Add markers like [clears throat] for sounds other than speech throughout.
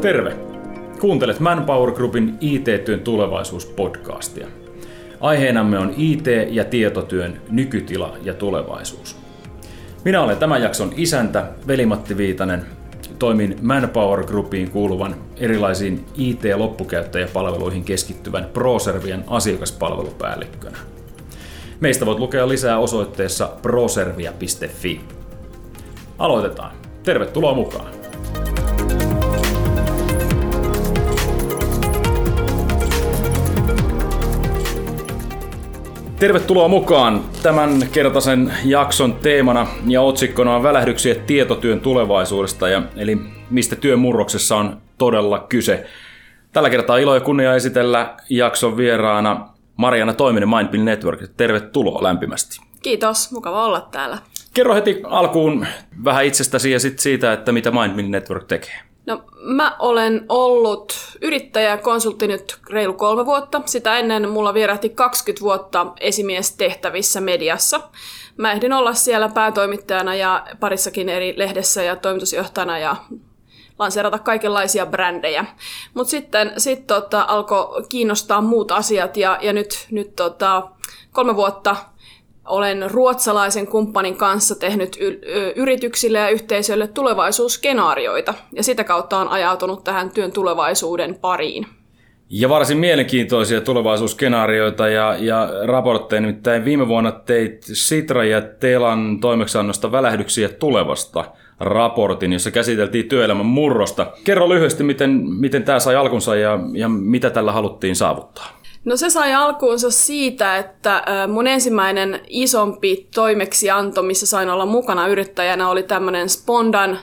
Terve! Kuuntelet Manpower Groupin IT-työn tulevaisuus-podcastia. Aiheenamme on IT- ja tietotyön nykytila ja tulevaisuus. Minä olen tämän jakson isäntä, Veli-Matti Viitanen. Toimin Manpower Groupiin kuuluvan erilaisiin IT-loppukäyttäjäpalveluihin keskittyvän ProServian asiakaspalvelupäällikkönä. Meistä voit lukea lisää osoitteessa proservia.fi. Aloitetaan. Tervetuloa mukaan! Tervetuloa mukaan tämän kertaisen jakson teemana ja otsikkona on välähdyksiä tietotyön tulevaisuudesta, ja, eli mistä työn murroksessa on todella kyse. Tällä kertaa ilo ja kunnia esitellä jakson vieraana Mariana Toiminen Mindbill Network. Tervetuloa lämpimästi. Kiitos, mukava olla täällä. Kerro heti alkuun vähän itsestäsi ja sit siitä, että mitä Mindbill Network tekee. No, mä olen ollut yrittäjä konsultti nyt reilu kolme vuotta. Sitä ennen mulla vierähti 20 vuotta esimiestehtävissä mediassa. Mä ehdin olla siellä päätoimittajana ja parissakin eri lehdessä ja toimitusjohtajana ja lanseerata kaikenlaisia brändejä. Mutta sitten sit tota, alkoi kiinnostaa muut asiat ja, ja nyt, nyt tota, kolme vuotta olen ruotsalaisen kumppanin kanssa tehnyt yrityksille ja yhteisöille tulevaisuusskenaarioita ja sitä kautta on ajautunut tähän työn tulevaisuuden pariin. Ja varsin mielenkiintoisia tulevaisuusskenaarioita ja, ja raportteja. Nimittäin viime vuonna teit Sitra ja Telan toimeksiannosta välähdyksiä tulevasta raportin, jossa käsiteltiin työelämän murrosta. Kerro lyhyesti, miten, miten tämä sai alkunsa ja, ja mitä tällä haluttiin saavuttaa. No se sai alkuunsa siitä, että mun ensimmäinen isompi toimeksianto, missä sain olla mukana yrittäjänä, oli tämmöinen Spondan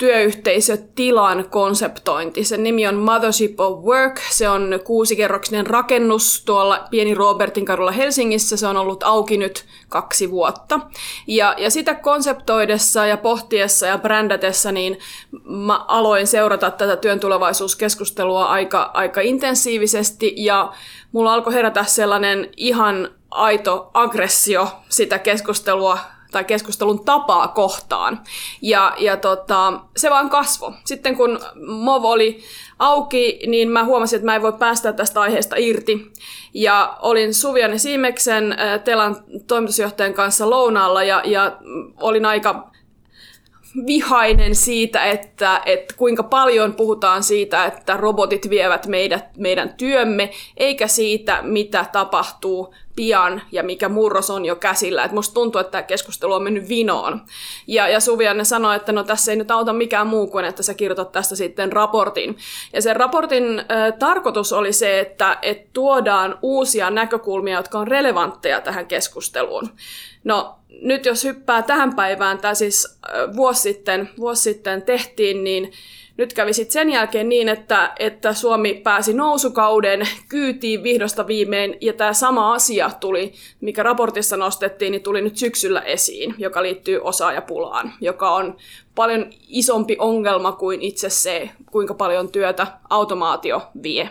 työyhteisötilan konseptointi. Sen nimi on Mothership of Work. Se on kuusikerroksinen rakennus tuolla Pieni Robertin kadulla Helsingissä. Se on ollut auki nyt kaksi vuotta. Ja, ja sitä konseptoidessa ja pohtiessa ja brändätessä, niin mä aloin seurata tätä työn tulevaisuuskeskustelua aika, aika intensiivisesti ja mulla alkoi herätä sellainen ihan aito aggressio sitä keskustelua tai keskustelun tapaa kohtaan. Ja, ja tota, se vaan kasvo. Sitten kun MOV oli auki, niin mä huomasin, että mä en voi päästä tästä aiheesta irti. Ja olin Suvian Siimeksen Telan toimitusjohtajan kanssa lounaalla ja, ja olin aika vihainen siitä, että, että kuinka paljon puhutaan siitä, että robotit vievät meidät, meidän työmme, eikä siitä, mitä tapahtuu pian ja mikä murros on jo käsillä. Et musta tuntuu, että tämä keskustelu on mennyt vinoon. Ja, ja Suvianne sanoi, että no tässä ei nyt auta mikään muu kuin, että sä kirjoitat tästä sitten raportin. Ja sen raportin äh, tarkoitus oli se, että et tuodaan uusia näkökulmia, jotka on relevantteja tähän keskusteluun. No nyt jos hyppää tähän päivään, tämä siis äh, vuosi sitten, vuosi sitten tehtiin, niin nyt kävi sitten sen jälkeen niin, että, että Suomi pääsi nousukauden kyytiin vihdosta viimein, ja tämä sama asia tuli, mikä raportissa nostettiin, niin tuli nyt syksyllä esiin, joka liittyy osaajapulaan, joka on paljon isompi ongelma kuin itse se, kuinka paljon työtä automaatio vie.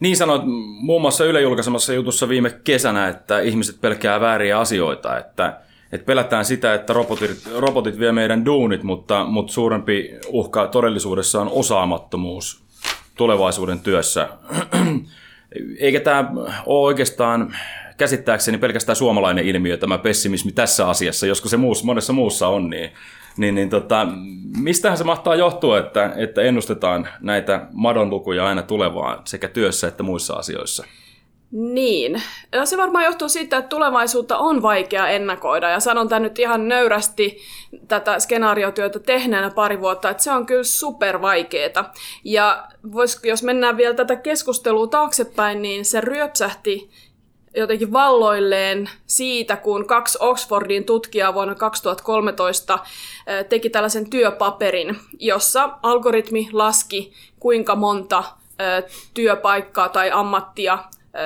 Niin sanoit muun muassa Yle julkaisemassa jutussa viime kesänä, että ihmiset pelkää vääriä asioita, että et pelätään sitä, että robotit, robotit vie meidän duunit, mutta, mutta suurempi uhka todellisuudessa on osaamattomuus tulevaisuuden työssä. [clears throat] Eikä tämä ole oikeastaan käsittääkseni pelkästään suomalainen ilmiö, tämä pessimismi tässä asiassa, josko se muus, monessa muussa on, niin, niin, niin tota, mistähän se mahtaa johtua, että, että ennustetaan näitä madonlukuja aina tulevaan sekä työssä että muissa asioissa? Niin. Ja se varmaan johtuu siitä, että tulevaisuutta on vaikea ennakoida. Ja sanon tämän nyt ihan nöyrästi tätä skenaariotyötä tehneenä pari vuotta, että se on kyllä super vaikeeta. Ja vois, jos mennään vielä tätä keskustelua taaksepäin, niin se ryöpsähti jotenkin valloilleen siitä, kun kaksi Oxfordin tutkijaa vuonna 2013 teki tällaisen työpaperin, jossa algoritmi laski, kuinka monta työpaikkaa tai ammattia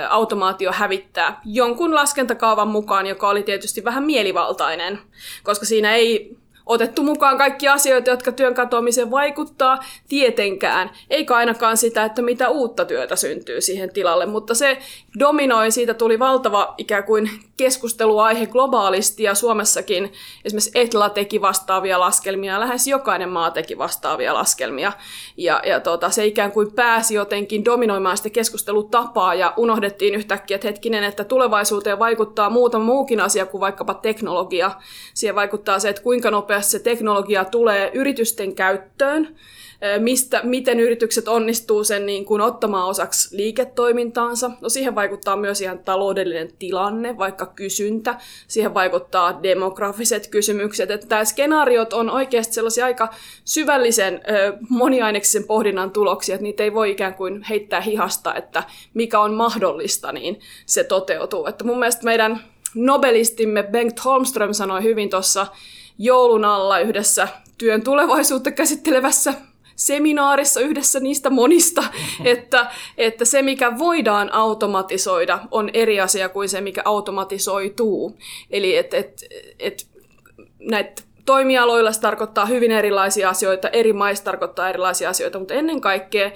automaatio hävittää jonkun laskentakaavan mukaan, joka oli tietysti vähän mielivaltainen, koska siinä ei otettu mukaan kaikki asioita, jotka työn katoamiseen vaikuttaa, tietenkään, eikä ainakaan sitä, että mitä uutta työtä syntyy siihen tilalle, mutta se dominoi. Siitä tuli valtava ikään kuin keskusteluaihe globaalisti ja Suomessakin esimerkiksi Etla teki vastaavia laskelmia, lähes jokainen maa teki vastaavia laskelmia. Ja, ja tota, se ikään kuin pääsi jotenkin dominoimaan sitä keskustelutapaa ja unohdettiin yhtäkkiä, että hetkinen, että tulevaisuuteen vaikuttaa muutama muukin asia kuin vaikkapa teknologia. Siihen vaikuttaa se, että kuinka nopeasti se teknologia tulee yritysten käyttöön, mistä, miten yritykset onnistuu sen niin kuin ottamaan osaksi liiketoimintaansa. No siihen vaikuttaa myös ihan taloudellinen tilanne, vaikka kysyntä. Siihen vaikuttaa demografiset kysymykset. Että tämä skenaariot on oikeasti sellaisia aika syvällisen moniaineksisen pohdinnan tuloksia, että niitä ei voi ikään kuin heittää hihasta, että mikä on mahdollista, niin se toteutuu. Että mun mielestä meidän nobelistimme Bengt Holmström sanoi hyvin tuossa joulun alla yhdessä työn tulevaisuutta käsittelevässä seminaarissa yhdessä niistä monista, että, että se, mikä voidaan automatisoida, on eri asia kuin se, mikä automatisoituu. Eli että et, et, näitä toimialoilla se tarkoittaa hyvin erilaisia asioita, eri maissa tarkoittaa erilaisia asioita, mutta ennen kaikkea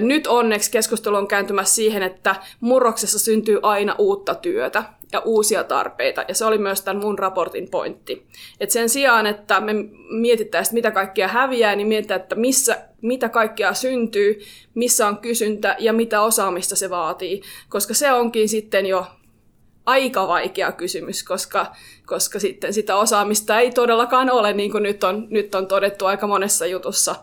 nyt onneksi keskustelu on kääntymässä siihen, että murroksessa syntyy aina uutta työtä ja uusia tarpeita. Ja se oli myös tämän mun raportin pointti. Et sen sijaan, että me mietittäisiin, mitä kaikkia häviää, niin mietitään, että missä, mitä kaikkea syntyy, missä on kysyntä ja mitä osaamista se vaatii. Koska se onkin sitten jo aika vaikea kysymys, koska, koska sitten sitä osaamista ei todellakaan ole, niin kuin nyt on, nyt on todettu aika monessa jutussa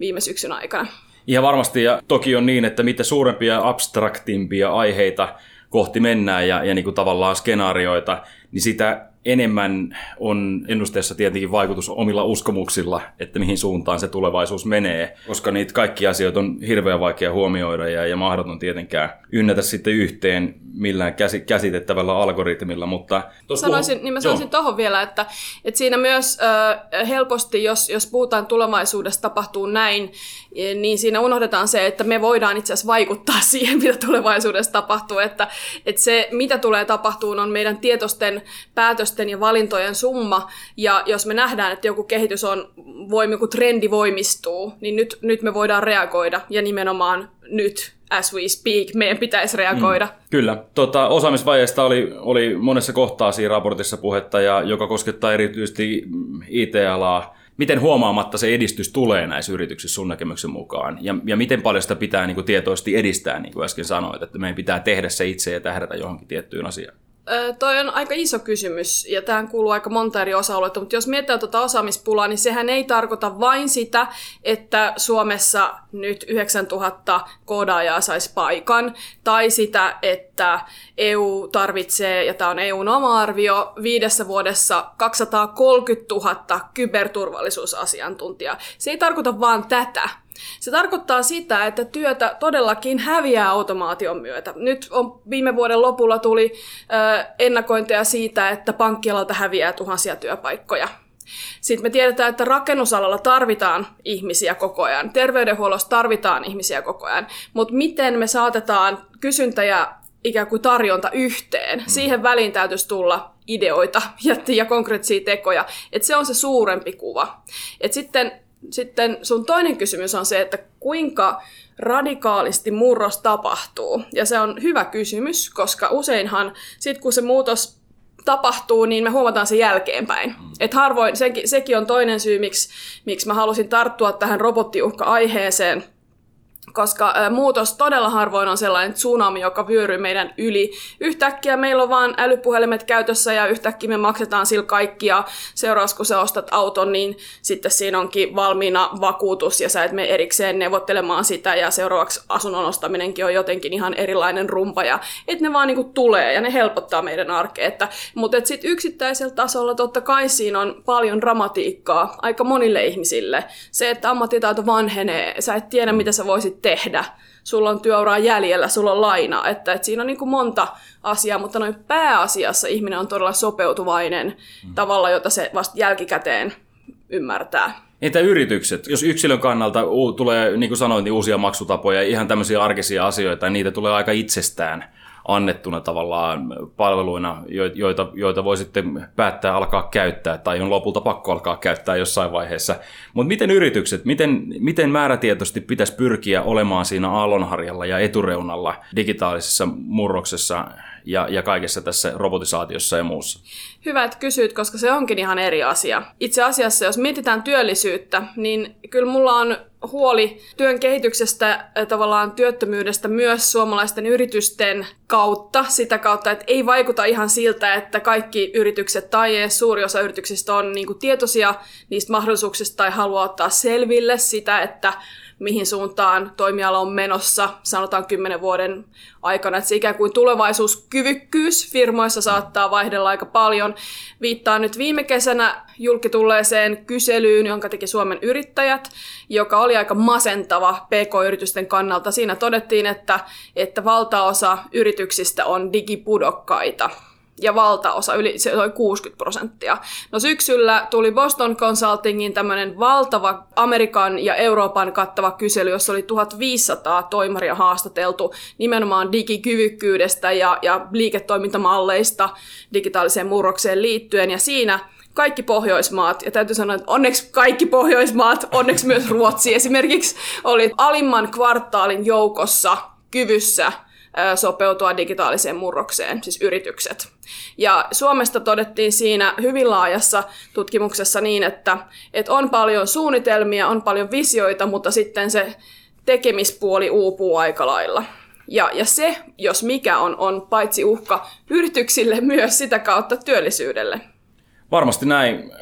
viime syksyn aikana. Ihan varmasti, ja toki on niin, että mitä suurempia abstraktimpia aiheita kohti mennään ja, ja niin kuin tavallaan skenaarioita, niin sitä enemmän on ennusteessa tietenkin vaikutus omilla uskomuksilla, että mihin suuntaan se tulevaisuus menee, koska niitä kaikki asioita on hirveän vaikea huomioida ja, ja mahdoton tietenkään ynnätä sitten yhteen millään käsi, käsitettävällä algoritmilla, mutta... Sanoisin, niin mä sanoisin tuohon vielä, että, että siinä myös äh, helposti, jos, jos puhutaan tulevaisuudesta tapahtuu näin, niin siinä unohdetaan se, että me voidaan itse asiassa vaikuttaa [laughs] siihen, mitä tulevaisuudessa tapahtuu, että, että se, mitä tulee tapahtumaan, on meidän tietoisten päätösten ja valintojen summa, ja jos me nähdään, että joku kehitys on, voimi, joku trendi voimistuu, niin nyt, nyt me voidaan reagoida, ja nimenomaan nyt as we speak, meidän pitäisi reagoida. Mm, kyllä. Tota, osaamisvajeesta oli, oli monessa kohtaa siinä raportissa puhetta, ja joka koskettaa erityisesti IT-alaa. Miten huomaamatta se edistys tulee näissä yrityksissä sun näkemyksen mukaan? Ja, ja miten paljon sitä pitää niin kuin, tietoisesti edistää, niin kuin äsken sanoit, että meidän pitää tehdä se itse ja tähdätä johonkin tiettyyn asiaan? Toi on aika iso kysymys ja tähän kuuluu aika monta eri osa-aluetta, mutta jos mietitään tuota osaamispulaa, niin sehän ei tarkoita vain sitä, että Suomessa nyt 9000 koodaajaa saisi paikan, tai sitä, että EU tarvitsee, ja tämä on EUn oma arvio, viidessä vuodessa 230 000 kyberturvallisuusasiantuntijaa. Se ei tarkoita vain tätä, se tarkoittaa sitä, että työtä todellakin häviää automaation myötä. Nyt on, viime vuoden lopulla tuli ö, ennakointeja siitä, että pankkialalta häviää tuhansia työpaikkoja. Sitten me tiedetään, että rakennusalalla tarvitaan ihmisiä koko ajan, terveydenhuollossa tarvitaan ihmisiä koko ajan, mutta miten me saatetaan kysyntä ja ikään kuin tarjonta yhteen, mm. siihen väliin täytyisi tulla ideoita ja, ja konkreettisia tekoja, että se on se suurempi kuva. Et sitten sitten sun toinen kysymys on se, että kuinka radikaalisti murros tapahtuu. Ja se on hyvä kysymys, koska useinhan sit kun se muutos tapahtuu, niin me huomataan sen jälkeenpäin. Mm. Et harvoin, sekin, sekin on toinen syy, miksi, miksi mä halusin tarttua tähän robottiuhka-aiheeseen – koska muutos todella harvoin on sellainen tsunami, joka vyöryy meidän yli. Yhtäkkiä meillä on vaan älypuhelimet käytössä ja yhtäkkiä me maksetaan sillä kaikki ja seuraavaksi kun sä ostat auton, niin sitten siinä onkin valmiina vakuutus ja sä et mene erikseen neuvottelemaan sitä ja seuraavaksi asunnon ostaminenkin on jotenkin ihan erilainen rumpa ja että ne vaan niinku tulee ja ne helpottaa meidän arkea. Mutta et sitten yksittäisellä tasolla totta kai siinä on paljon dramatiikkaa aika monille ihmisille. Se, että ammattitaito vanhenee, sä et tiedä mitä sä voisit tehdä. Sulla on työuraa jäljellä, sulla on lainaa. Että, että siinä on niin kuin monta asiaa, mutta noin pääasiassa ihminen on todella sopeutuvainen mm. tavalla, jota se vasta jälkikäteen ymmärtää. Entä yritykset? Jos yksilön kannalta tulee, niin kuin sanoin, niin uusia maksutapoja, ihan tämmöisiä arkisia asioita, niin niitä tulee aika itsestään annettuna tavallaan palveluina, joita, joita voi sitten päättää alkaa käyttää tai on lopulta pakko alkaa käyttää jossain vaiheessa. Mutta miten yritykset, miten, miten määrätietoisesti pitäisi pyrkiä olemaan siinä aallonharjalla ja etureunalla digitaalisessa murroksessa ja, ja kaikessa tässä robotisaatiossa ja muussa? Hyvä, että kysyt, koska se onkin ihan eri asia. Itse asiassa, jos mietitään työllisyyttä, niin kyllä mulla on huoli työn kehityksestä, tavallaan työttömyydestä myös suomalaisten yritysten kautta, sitä kautta, että ei vaikuta ihan siltä, että kaikki yritykset tai edes suuri osa yrityksistä on niin tietoisia niistä mahdollisuuksista tai haluaa ottaa selville sitä, että mihin suuntaan toimiala on menossa, sanotaan kymmenen vuoden aikana. Että se ikään kuin tulevaisuuskyvykkyys firmoissa saattaa vaihdella aika paljon. Viittaan nyt viime kesänä julkitulleeseen kyselyyn, jonka teki Suomen yrittäjät, joka oli aika masentava PK-yritysten kannalta. Siinä todettiin, että, että valtaosa yrityksistä on digipudokkaita ja valtaosa, yli, se oli 60 prosenttia. No syksyllä tuli Boston Consultingin tämmöinen valtava Amerikan ja Euroopan kattava kysely, jossa oli 1500 toimaria haastateltu nimenomaan digikyvykkyydestä ja, ja liiketoimintamalleista digitaaliseen murrokseen liittyen. Ja siinä kaikki Pohjoismaat, ja täytyy sanoa, että onneksi kaikki Pohjoismaat, onneksi myös Ruotsi esimerkiksi, oli alimman kvartaalin joukossa kyvyssä sopeutua digitaaliseen murrokseen, siis yritykset. Ja Suomesta todettiin siinä hyvin laajassa tutkimuksessa niin, että, että on paljon suunnitelmia, on paljon visioita, mutta sitten se tekemispuoli uupuu aika lailla. Ja, ja se, jos mikä on, on paitsi uhka yrityksille, [laughs] myös sitä kautta työllisyydelle. Varmasti näin.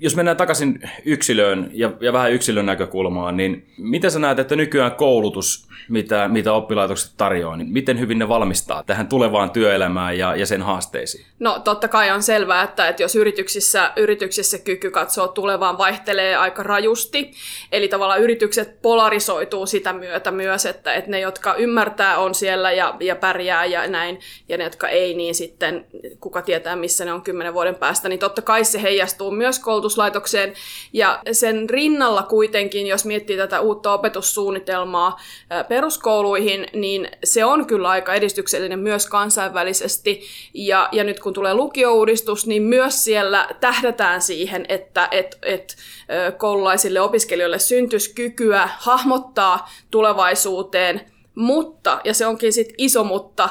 Jos mennään takaisin yksilöön ja, ja vähän yksilön näkökulmaan, niin miten sä näet, että nykyään koulutus, mitä, mitä oppilaitokset tarjoaa, niin miten hyvin ne valmistaa tähän tulevaan työelämään ja, ja sen haasteisiin? No totta kai on selvää, että, että jos yrityksissä, yrityksissä kyky katsoa tulevaan vaihtelee aika rajusti, eli tavallaan yritykset polarisoituu sitä myötä myös, että, että ne, jotka ymmärtää, on siellä ja, ja pärjää ja näin, ja ne, jotka ei, niin sitten kuka tietää, missä ne on kymmenen vuoden päästä, niin totta totta kai se heijastuu myös koulutuslaitokseen. Ja sen rinnalla kuitenkin, jos miettii tätä uutta opetussuunnitelmaa peruskouluihin, niin se on kyllä aika edistyksellinen myös kansainvälisesti. Ja, ja nyt kun tulee lukiouudistus, niin myös siellä tähdätään siihen, että et, et, koululaisille opiskelijoille syntyisi kykyä hahmottaa tulevaisuuteen mutta, ja se onkin sitten iso mutta,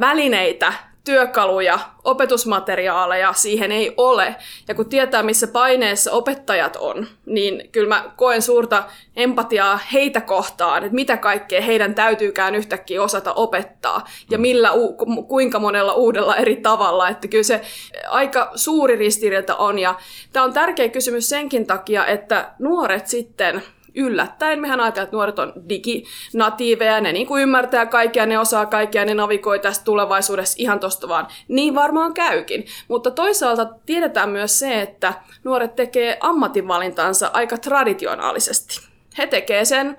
välineitä työkaluja, opetusmateriaaleja siihen ei ole. Ja kun tietää, missä paineessa opettajat on, niin kyllä mä koen suurta empatiaa heitä kohtaan, että mitä kaikkea heidän täytyykään yhtäkkiä osata opettaa ja millä, kuinka monella uudella eri tavalla. Että kyllä se aika suuri ristiriita on. Ja tämä on tärkeä kysymys senkin takia, että nuoret sitten – yllättäen. Mehän ajatellaan, että nuoret on diginatiiveja, ne niin kuin ymmärtää kaikkea, ne osaa kaikkea, ne navigoi tästä tulevaisuudessa ihan tosta vaan. Niin varmaan käykin. Mutta toisaalta tiedetään myös se, että nuoret tekee ammatinvalintansa aika traditionaalisesti. He tekee sen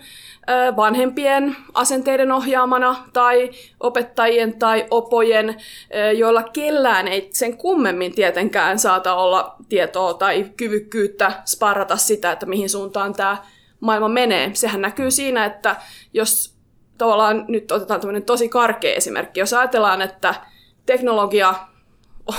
vanhempien asenteiden ohjaamana tai opettajien tai opojen, joilla kellään ei sen kummemmin tietenkään saata olla tietoa tai kyvykkyyttä sparrata sitä, että mihin suuntaan tämä maailma menee. Sehän näkyy siinä, että jos tavallaan nyt otetaan tämmöinen tosi karkea esimerkki, jos ajatellaan, että teknologia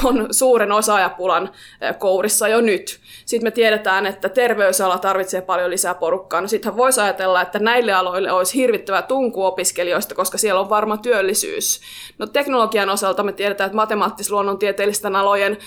on suuren osaajapulan kourissa jo nyt. Sitten me tiedetään, että terveysala tarvitsee paljon lisää porukkaa. No sittenhän voisi ajatella, että näille aloille olisi hirvittävä tunku opiskelijoista, koska siellä on varma työllisyys. No teknologian osalta me tiedetään, että matemaattis-luonnontieteellisten alojen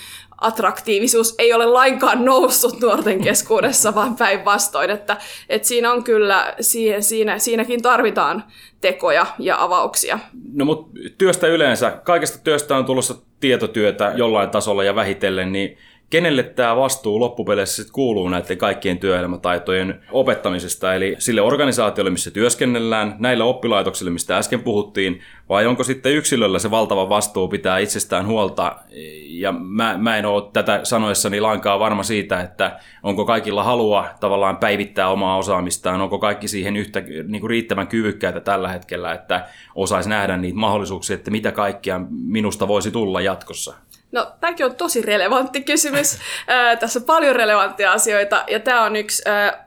attraktiivisuus ei ole lainkaan noussut nuorten keskuudessa, vaan päinvastoin, että, että siinä on kyllä, siihen, siinä, siinäkin tarvitaan tekoja ja avauksia. No mutta työstä yleensä, kaikesta työstä on tulossa tietotyötä jollain tasolla ja vähitellen, niin kenelle tämä vastuu loppupeleissä sitten kuuluu näiden kaikkien työelämätaitojen opettamisesta, eli sille organisaatiolle, missä työskennellään, näille oppilaitoksille, mistä äsken puhuttiin, vai onko sitten yksilöllä se valtava vastuu pitää itsestään huolta, ja mä, mä en ole tätä sanoessani lainkaan varma siitä, että onko kaikilla halua tavallaan päivittää omaa osaamistaan, onko kaikki siihen yhtä niin kuin riittävän kyvykkäitä tällä hetkellä, että osaisi nähdä niitä mahdollisuuksia, että mitä kaikkea minusta voisi tulla jatkossa. No, tämäkin on tosi relevantti kysymys. tässä on paljon relevanttia asioita, ja tämä on yksi.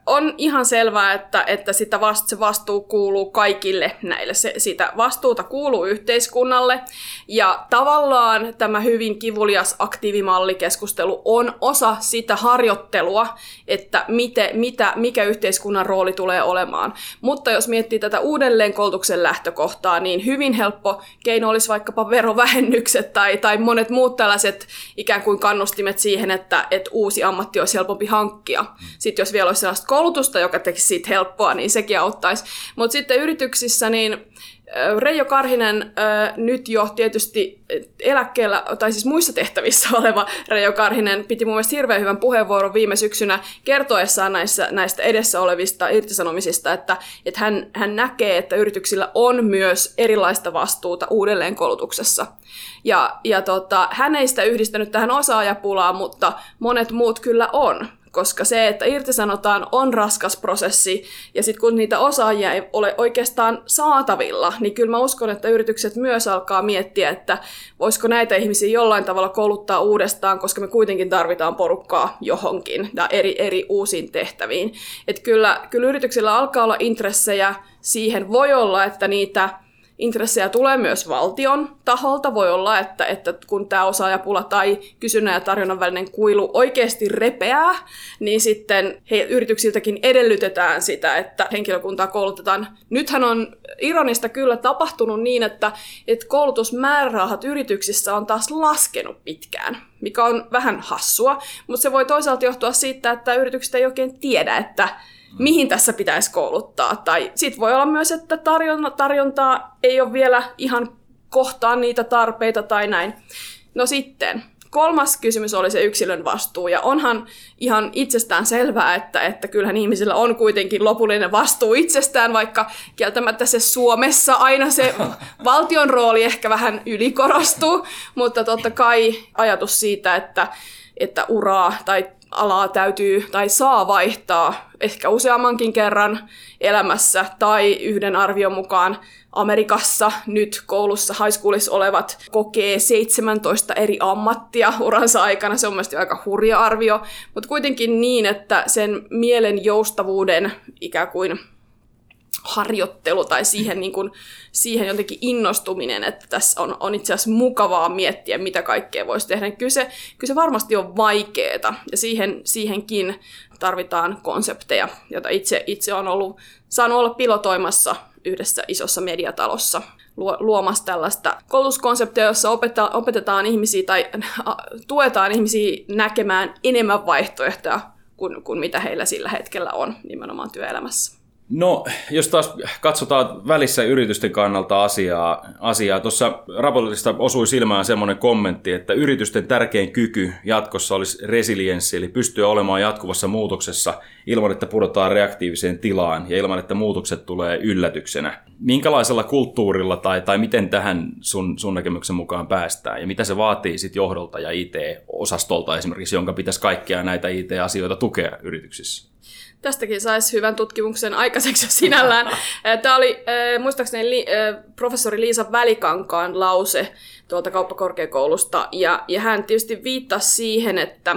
On ihan selvää, että, että sitä vast, se vastuu kuuluu kaikille näille. Se, sitä vastuuta kuuluu yhteiskunnalle, ja tavallaan tämä hyvin kivulias aktiivimallikeskustelu on osa sitä harjoittelua, että mite, mitä, mikä yhteiskunnan rooli tulee olemaan. Mutta jos miettii tätä uudelleenkoulutuksen lähtökohtaa, niin hyvin helppo keino olisi vaikkapa verovähennykset tai, tai monet muut tällaiset ikään kuin kannustimet siihen, että, että uusi ammatti olisi helpompi hankkia. Sitten jos vielä olisi sellaista koulutusta, joka tekisi siitä helppoa, niin sekin auttaisi. Mutta sitten yrityksissä, niin Reijo Karhinen nyt jo tietysti eläkkeellä, tai siis muissa tehtävissä [laughs] oleva Reijo Karhinen piti mun mielestä hirveän hyvän puheenvuoron viime syksynä kertoessaan näissä, näistä edessä olevista irtisanomisista, että, että hän, hän näkee, että yrityksillä on myös erilaista vastuuta uudelleenkoulutuksessa. Ja, ja tota, hän ei sitä yhdistänyt tähän osaajapulaan, mutta monet muut kyllä on koska se, että irtisanotaan, on raskas prosessi, ja sitten kun niitä osaajia ei ole oikeastaan saatavilla, niin kyllä mä uskon, että yritykset myös alkaa miettiä, että voisiko näitä ihmisiä jollain tavalla kouluttaa uudestaan, koska me kuitenkin tarvitaan porukkaa johonkin ja eri, eri uusiin tehtäviin. Että kyllä, kyllä yrityksillä alkaa olla intressejä siihen. Voi olla, että niitä intressejä tulee myös valtion taholta. Voi olla, että, että kun tämä osaajapula tai kysynnän ja tarjonnan välinen kuilu oikeasti repeää, niin sitten he, yrityksiltäkin edellytetään sitä, että henkilökuntaa koulutetaan. Nythän on ironista kyllä tapahtunut niin, että, että koulutusmäärärahat yrityksissä on taas laskenut pitkään, mikä on vähän hassua, mutta se voi toisaalta johtua siitä, että yritykset ei oikein tiedä, että mihin tässä pitäisi kouluttaa. Tai sitten voi olla myös, että tarjonta, tarjontaa ei ole vielä ihan kohtaan niitä tarpeita tai näin. No sitten, kolmas kysymys oli se yksilön vastuu, ja onhan ihan itsestään selvää, että, että kyllähän ihmisillä on kuitenkin lopullinen vastuu itsestään, vaikka kieltämättä se Suomessa aina se [laughs] valtion rooli ehkä vähän ylikorostuu, mutta totta kai ajatus siitä, että, että uraa tai alaa täytyy tai saa vaihtaa ehkä useammankin kerran elämässä tai yhden arvion mukaan Amerikassa nyt koulussa high schoolissa olevat kokee 17 eri ammattia uransa aikana. Se on mielestäni aika hurja arvio, mutta kuitenkin niin, että sen mielen joustavuuden ikään kuin harjoittelu tai siihen, niin kuin, siihen jotenkin innostuminen, että tässä on, on itse asiassa mukavaa miettiä, mitä kaikkea voisi tehdä. Kyllä se, kyllä se varmasti on vaikeaa ja siihen, siihenkin tarvitaan konsepteja, joita itse, itse on ollut, saanut olla pilotoimassa yhdessä isossa mediatalossa luomassa tällaista koulutuskonseptia, jossa opeta, opetetaan ihmisiä tai tuetaan ihmisiä näkemään enemmän vaihtoehtoja kuin, kuin mitä heillä sillä hetkellä on nimenomaan työelämässä. No, jos taas katsotaan välissä yritysten kannalta asiaa, asiaa tuossa raportista osui silmään semmoinen kommentti, että yritysten tärkein kyky jatkossa olisi resilienssi, eli pystyä olemaan jatkuvassa muutoksessa ilman, että pudotaan reaktiiviseen tilaan ja ilman, että muutokset tulee yllätyksenä. Minkälaisella kulttuurilla tai, tai miten tähän sun, sun näkemyksen mukaan päästään ja mitä se vaatii sit johdolta ja IT-osastolta esimerkiksi, jonka pitäisi kaikkia näitä IT-asioita tukea yrityksissä? Tästäkin saisi hyvän tutkimuksen aikaiseksi sinällään. [laughs] Tämä oli muistaakseni li, professori Liisa Välikankaan lause tuolta kauppakorkeakoulusta, ja, ja hän tietysti viittasi siihen, että,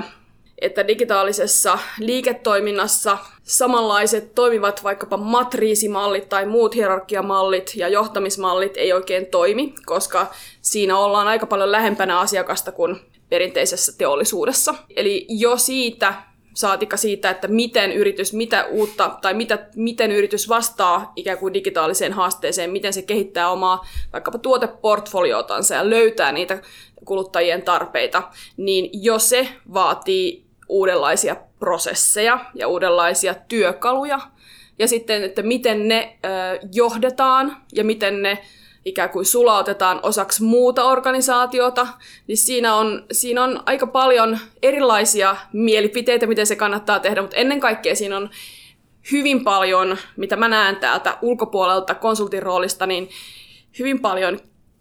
että digitaalisessa liiketoiminnassa samanlaiset toimivat vaikkapa matriisimallit tai muut hierarkiamallit ja johtamismallit ei oikein toimi, koska siinä ollaan aika paljon lähempänä asiakasta kuin perinteisessä teollisuudessa. Eli jo siitä saatika siitä, että miten yritys, mitä uutta tai mitä, miten yritys vastaa ikään kuin digitaaliseen haasteeseen, miten se kehittää omaa vaikkapa tuoteportfoliotansa ja löytää niitä kuluttajien tarpeita, niin jo se vaatii uudenlaisia prosesseja ja uudenlaisia työkaluja, ja sitten, että miten ne ö, johdetaan ja miten ne ikään kuin sulautetaan osaksi muuta organisaatiota, niin siinä on, siinä on aika paljon erilaisia mielipiteitä, miten se kannattaa tehdä, mutta ennen kaikkea siinä on hyvin paljon, mitä mä näen täältä ulkopuolelta konsultin roolista, niin hyvin paljon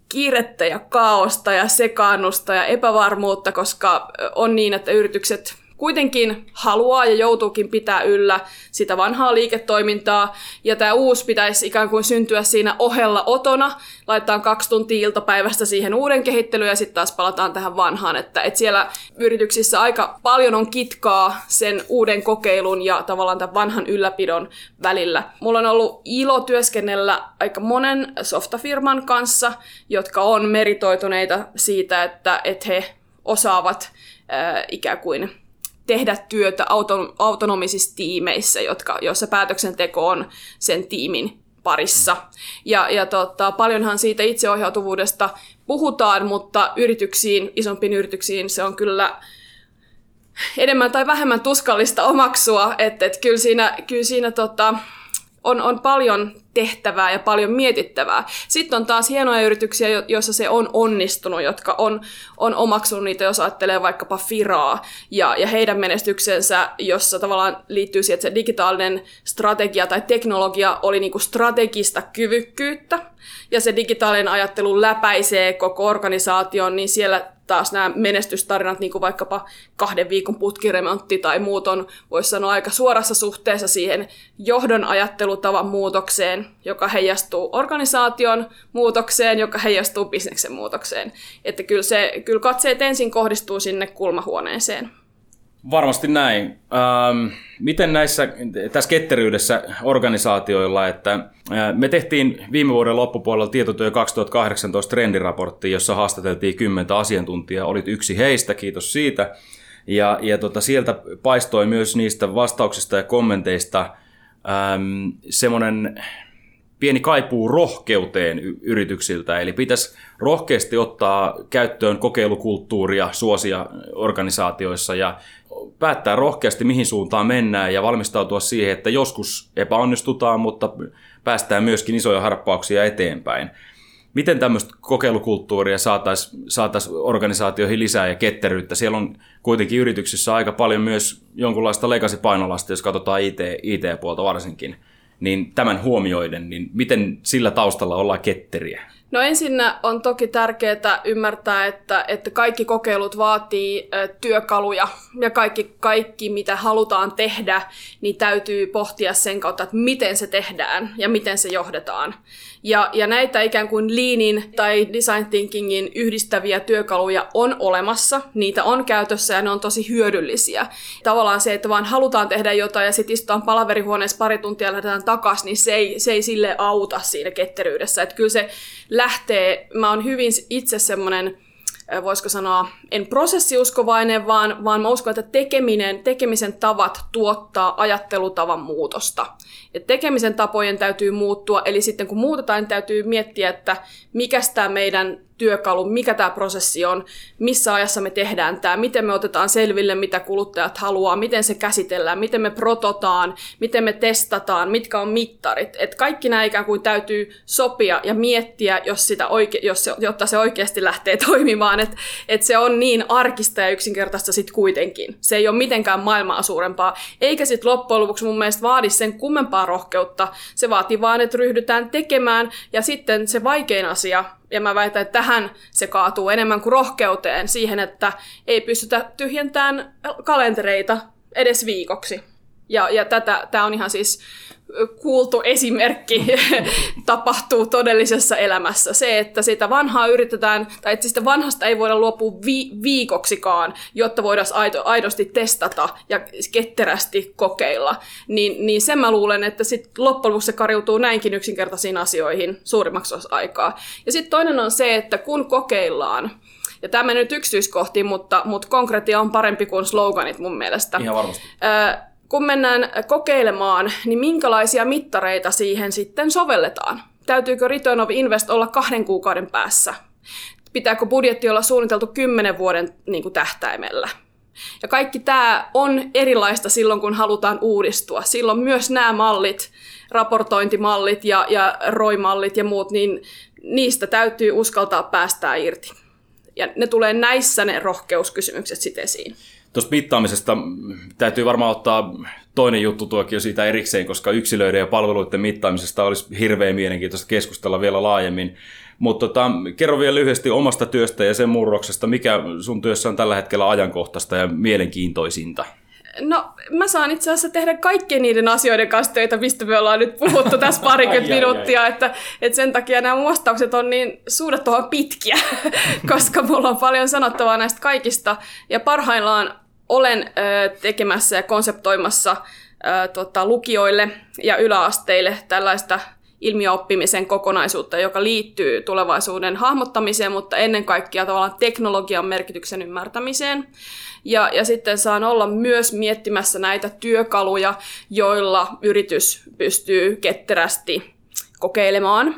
kiirettä ja kaaosta ja sekaannusta ja epävarmuutta, koska on niin, että yritykset kuitenkin haluaa ja joutuukin pitää yllä sitä vanhaa liiketoimintaa, ja tämä uusi pitäisi ikään kuin syntyä siinä ohella otona, laitetaan kaksi tuntia iltapäivästä siihen uuden kehittelyyn, ja sitten taas palataan tähän vanhaan, että, että siellä yrityksissä aika paljon on kitkaa sen uuden kokeilun ja tavallaan tämän vanhan ylläpidon välillä. Mulla on ollut ilo työskennellä aika monen softafirman kanssa, jotka on meritoituneita siitä, että, että he osaavat äh, ikään kuin tehdä työtä auton, autonomisissa tiimeissä, jotka, joissa päätöksenteko on sen tiimin parissa. Ja, ja tota, paljonhan siitä itseohjautuvuudesta puhutaan, mutta yrityksiin, isompiin yrityksiin se on kyllä enemmän tai vähemmän tuskallista omaksua, että et kyllä siinä, kyllä siinä tota, on, on paljon tehtävää ja paljon mietittävää. Sitten on taas hienoja yrityksiä, joissa se on onnistunut, jotka on, on omaksunut niitä, jos ajattelee vaikkapa Firaa ja, ja heidän menestyksensä, jossa tavallaan liittyy siihen, että se digitaalinen strategia tai teknologia oli niinku strategista kyvykkyyttä, ja se digitaalinen ajattelu läpäisee koko organisaation, niin siellä taas nämä menestystarinat, niin kuin vaikkapa kahden viikon putkiremontti tai muut on, voisi sanoa, aika suorassa suhteessa siihen johdon ajattelutavan muutokseen, joka heijastuu organisaation muutokseen, joka heijastuu bisneksen muutokseen. Että kyllä, se, kyllä katseet ensin kohdistuu sinne kulmahuoneeseen. Varmasti näin. Ähm, miten näissä, tässä ketteryydessä organisaatioilla, että me tehtiin viime vuoden loppupuolella tietotyö 2018 trendiraportti, jossa haastateltiin kymmentä asiantuntijaa, olit yksi heistä, kiitos siitä. Ja, ja tota, sieltä paistoi myös niistä vastauksista ja kommenteista ähm, semmoinen pieni kaipuu rohkeuteen yrityksiltä, eli pitäisi rohkeasti ottaa käyttöön kokeilukulttuuria suosia organisaatioissa ja päättää rohkeasti, mihin suuntaan mennään ja valmistautua siihen, että joskus epäonnistutaan, mutta päästään myöskin isoja harppauksia eteenpäin. Miten tämmöistä kokeilukulttuuria saataisiin saatais organisaatioihin lisää ja ketteryyttä? Siellä on kuitenkin yrityksissä aika paljon myös jonkunlaista legacy-painolasta, jos katsotaan IT, IT-puolta varsinkin. Niin tämän huomioiden, niin miten sillä taustalla ollaan ketteriä? No ensinnä on toki tärkeää ymmärtää, että, että kaikki kokeilut vaatii työkaluja ja kaikki, kaikki, mitä halutaan tehdä, niin täytyy pohtia sen kautta, että miten se tehdään ja miten se johdetaan. Ja, ja näitä ikään kuin leanin tai design thinkingin yhdistäviä työkaluja on olemassa, niitä on käytössä ja ne on tosi hyödyllisiä. Tavallaan se, että vaan halutaan tehdä jotain ja sitten istutaan palaverihuoneessa pari tuntia ja lähdetään takaisin, niin se ei, se ei sille auta siinä ketteryydessä. Että kyllä se lähtee, mä oon hyvin itse semmoinen voisiko sanoa, en prosessiuskovainen, vaan, vaan mä uskon, että tekeminen, tekemisen tavat tuottaa ajattelutavan muutosta. Ja tekemisen tapojen täytyy muuttua, eli sitten kun muutetaan, niin täytyy miettiä, että mikä tämä meidän työkalu, mikä tämä prosessi on, missä ajassa me tehdään tämä, miten me otetaan selville, mitä kuluttajat haluaa, miten se käsitellään, miten me prototaan, miten me testataan, mitkä on mittarit. Et kaikki nämä ikään kuin täytyy sopia ja miettiä, jos sitä oike- jos se, jotta se oikeasti lähtee [laughs] toimimaan. Että et se on niin arkista ja yksinkertaista sitten kuitenkin. Se ei ole mitenkään maailmaa suurempaa. Eikä sitten loppujen lopuksi mun mielestä vaadi sen kummempaa rohkeutta. Se vaatii vaan, että ryhdytään tekemään ja sitten se vaikein asia, ja mä väitän, että tähän se kaatuu enemmän kuin rohkeuteen, siihen, että ei pystytä tyhjentämään kalentereita edes viikoksi. Ja, ja tätä, tämä on ihan siis kuultu esimerkki [laughs] tapahtuu todellisessa elämässä. Se, että sitä vanhaa yritetään, tai että sitä vanhasta ei voida luopua vi- viikoksikaan, jotta voidaan aido, aidosti testata ja ketterästi kokeilla, niin, niin sen mä luulen, että sit loppujen lopuksi se kariutuu näinkin yksinkertaisiin asioihin suurimmaksi aikaa. Ja sitten toinen on se, että kun kokeillaan, ja tämä nyt yksityiskohtiin, mutta, mutta konkretia on parempi kuin sloganit mun mielestä. Ihan varmasti. Ö, kun mennään kokeilemaan, niin minkälaisia mittareita siihen sitten sovelletaan? Täytyykö Return of Invest olla kahden kuukauden päässä? Pitääkö budjetti olla suunniteltu kymmenen vuoden niin kuin tähtäimellä? Ja kaikki tämä on erilaista silloin, kun halutaan uudistua. Silloin myös nämä mallit, raportointimallit ja, ja ROI-mallit ja muut, niin niistä täytyy uskaltaa päästää irti. Ja ne tulee näissä ne rohkeuskysymykset sitten esiin. Tuosta mittaamisesta täytyy varmaan ottaa toinen juttu tuokin siitä erikseen, koska yksilöiden ja palveluiden mittaamisesta olisi hirveän mielenkiintoista keskustella vielä laajemmin. Mutta tota, kerro vielä lyhyesti omasta työstä ja sen murroksesta, mikä sun työssä on tällä hetkellä ajankohtaista ja mielenkiintoisinta. No, mä saan itse asiassa tehdä kaikkien niiden asioiden kanssa töitä, mistä me ollaan nyt puhuttu tässä parikymmentä [laughs] minuuttia, että, että sen takia nämä vastaukset on niin suunnattoman pitkiä, [laughs] koska mulla on paljon sanottavaa näistä kaikista. Ja parhaillaan olen ö, tekemässä ja konseptoimassa ö, tota, lukioille ja yläasteille tällaista ilmiöoppimisen kokonaisuutta, joka liittyy tulevaisuuden hahmottamiseen, mutta ennen kaikkea tavallaan teknologian merkityksen ymmärtämiseen. Ja, ja sitten saan olla myös miettimässä näitä työkaluja, joilla yritys pystyy ketterästi kokeilemaan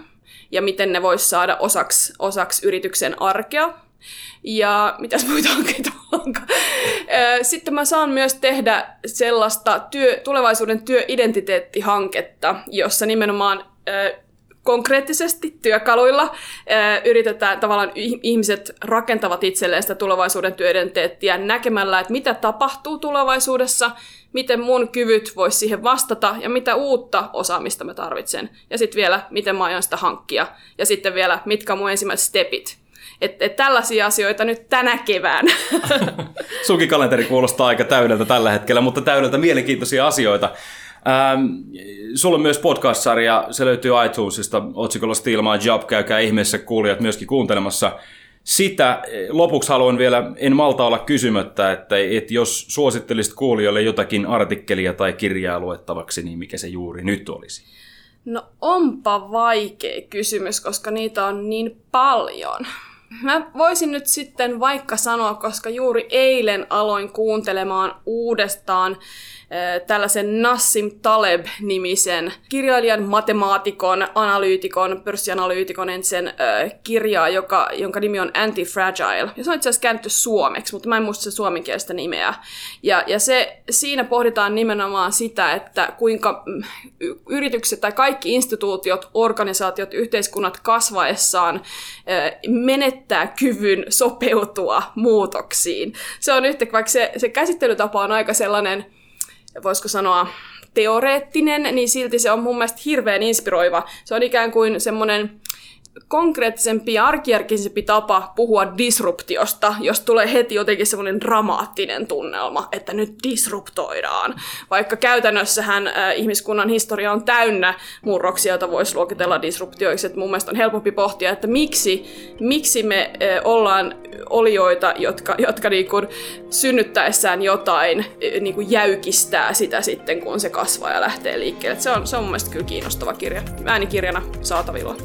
ja miten ne voisi saada osaksi, osaksi yrityksen arkea. Ja mitäs muita hankkeita [laughs] onkaan? Sitten mä saan myös tehdä sellaista työ, tulevaisuuden työidentiteettihanketta, jossa nimenomaan konkreettisesti työkaluilla yritetään tavallaan ihmiset rakentavat itselleen sitä tulevaisuuden työidentiteettiä näkemällä, että mitä tapahtuu tulevaisuudessa, miten mun kyvyt vois siihen vastata ja mitä uutta osaamista mä tarvitsen. Ja sitten vielä, miten mä aion sitä hankkia. Ja sitten vielä, mitkä mun ensimmäiset stepit. Että et tällaisia asioita nyt tänä kevään. [laughs] Sunkin kalenteri kuulostaa aika täydeltä tällä hetkellä, mutta täydeltä mielenkiintoisia asioita. Ähm, sulla on myös podcast-sarja, se löytyy iTunesista otsikolla Steal My Job, käykää ihmeessä kuulijat myöskin kuuntelemassa sitä. Lopuksi haluan vielä, en malta olla kysymättä, että, että jos suosittelisit kuulijoille jotakin artikkelia tai kirjaa luettavaksi, niin mikä se juuri nyt olisi? No onpa vaikea kysymys, koska niitä on niin paljon. Mä voisin nyt sitten vaikka sanoa, koska juuri eilen aloin kuuntelemaan uudestaan tällaisen Nassim Taleb-nimisen kirjailijan, matemaatikon, analyytikon, pörssianalyytikon sen äh, kirjaa, joka, jonka nimi on Anti-Fragile. Ja se on itse asiassa käännetty suomeksi, mutta mä en muista se suomenkielistä nimeä. Ja, ja se, siinä pohditaan nimenomaan sitä, että kuinka mm, yritykset tai kaikki instituutiot, organisaatiot, yhteiskunnat kasvaessaan menettää kyvyn sopeutua muutoksiin. Se on yhtä, vaikka se, se käsittelytapa on aika sellainen voisiko sanoa, teoreettinen, niin silti se on mun mielestä hirveän inspiroiva. Se on ikään kuin semmoinen konkreettisempi ja arkijärkisempi tapa puhua disruptiosta, jos tulee heti jotenkin semmoinen dramaattinen tunnelma, että nyt disruptoidaan. Vaikka käytännössähän äh, ihmiskunnan historia on täynnä murroksia, joita voisi luokitella disruptioiksi. Että mun mielestä on helpompi pohtia, että miksi, miksi me ollaan olioita, jotka, jotka niin kuin synnyttäessään jotain niin jäykistää sitä sitten, kun se kasvaa ja lähtee liikkeelle. se on, se on mun mielestä kyllä kiinnostava kirja. Äänikirjana saatavilla.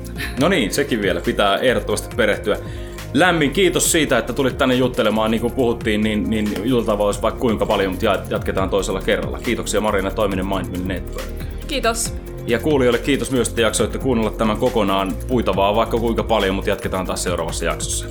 No niin, sekin vielä pitää ehdottomasti perehtyä. Lämmin kiitos siitä, että tulit tänne juttelemaan. Niin kuin puhuttiin, niin, niin juteltavaa olisi vaikka kuinka paljon, mutta jatketaan toisella kerralla. Kiitoksia Marina Toiminen Mindmin Network. Kiitos. Ja kuulijoille kiitos myös, että jaksoitte kuunnella tämän kokonaan puitavaa vaikka kuinka paljon, mutta jatketaan taas seuraavassa jaksossa.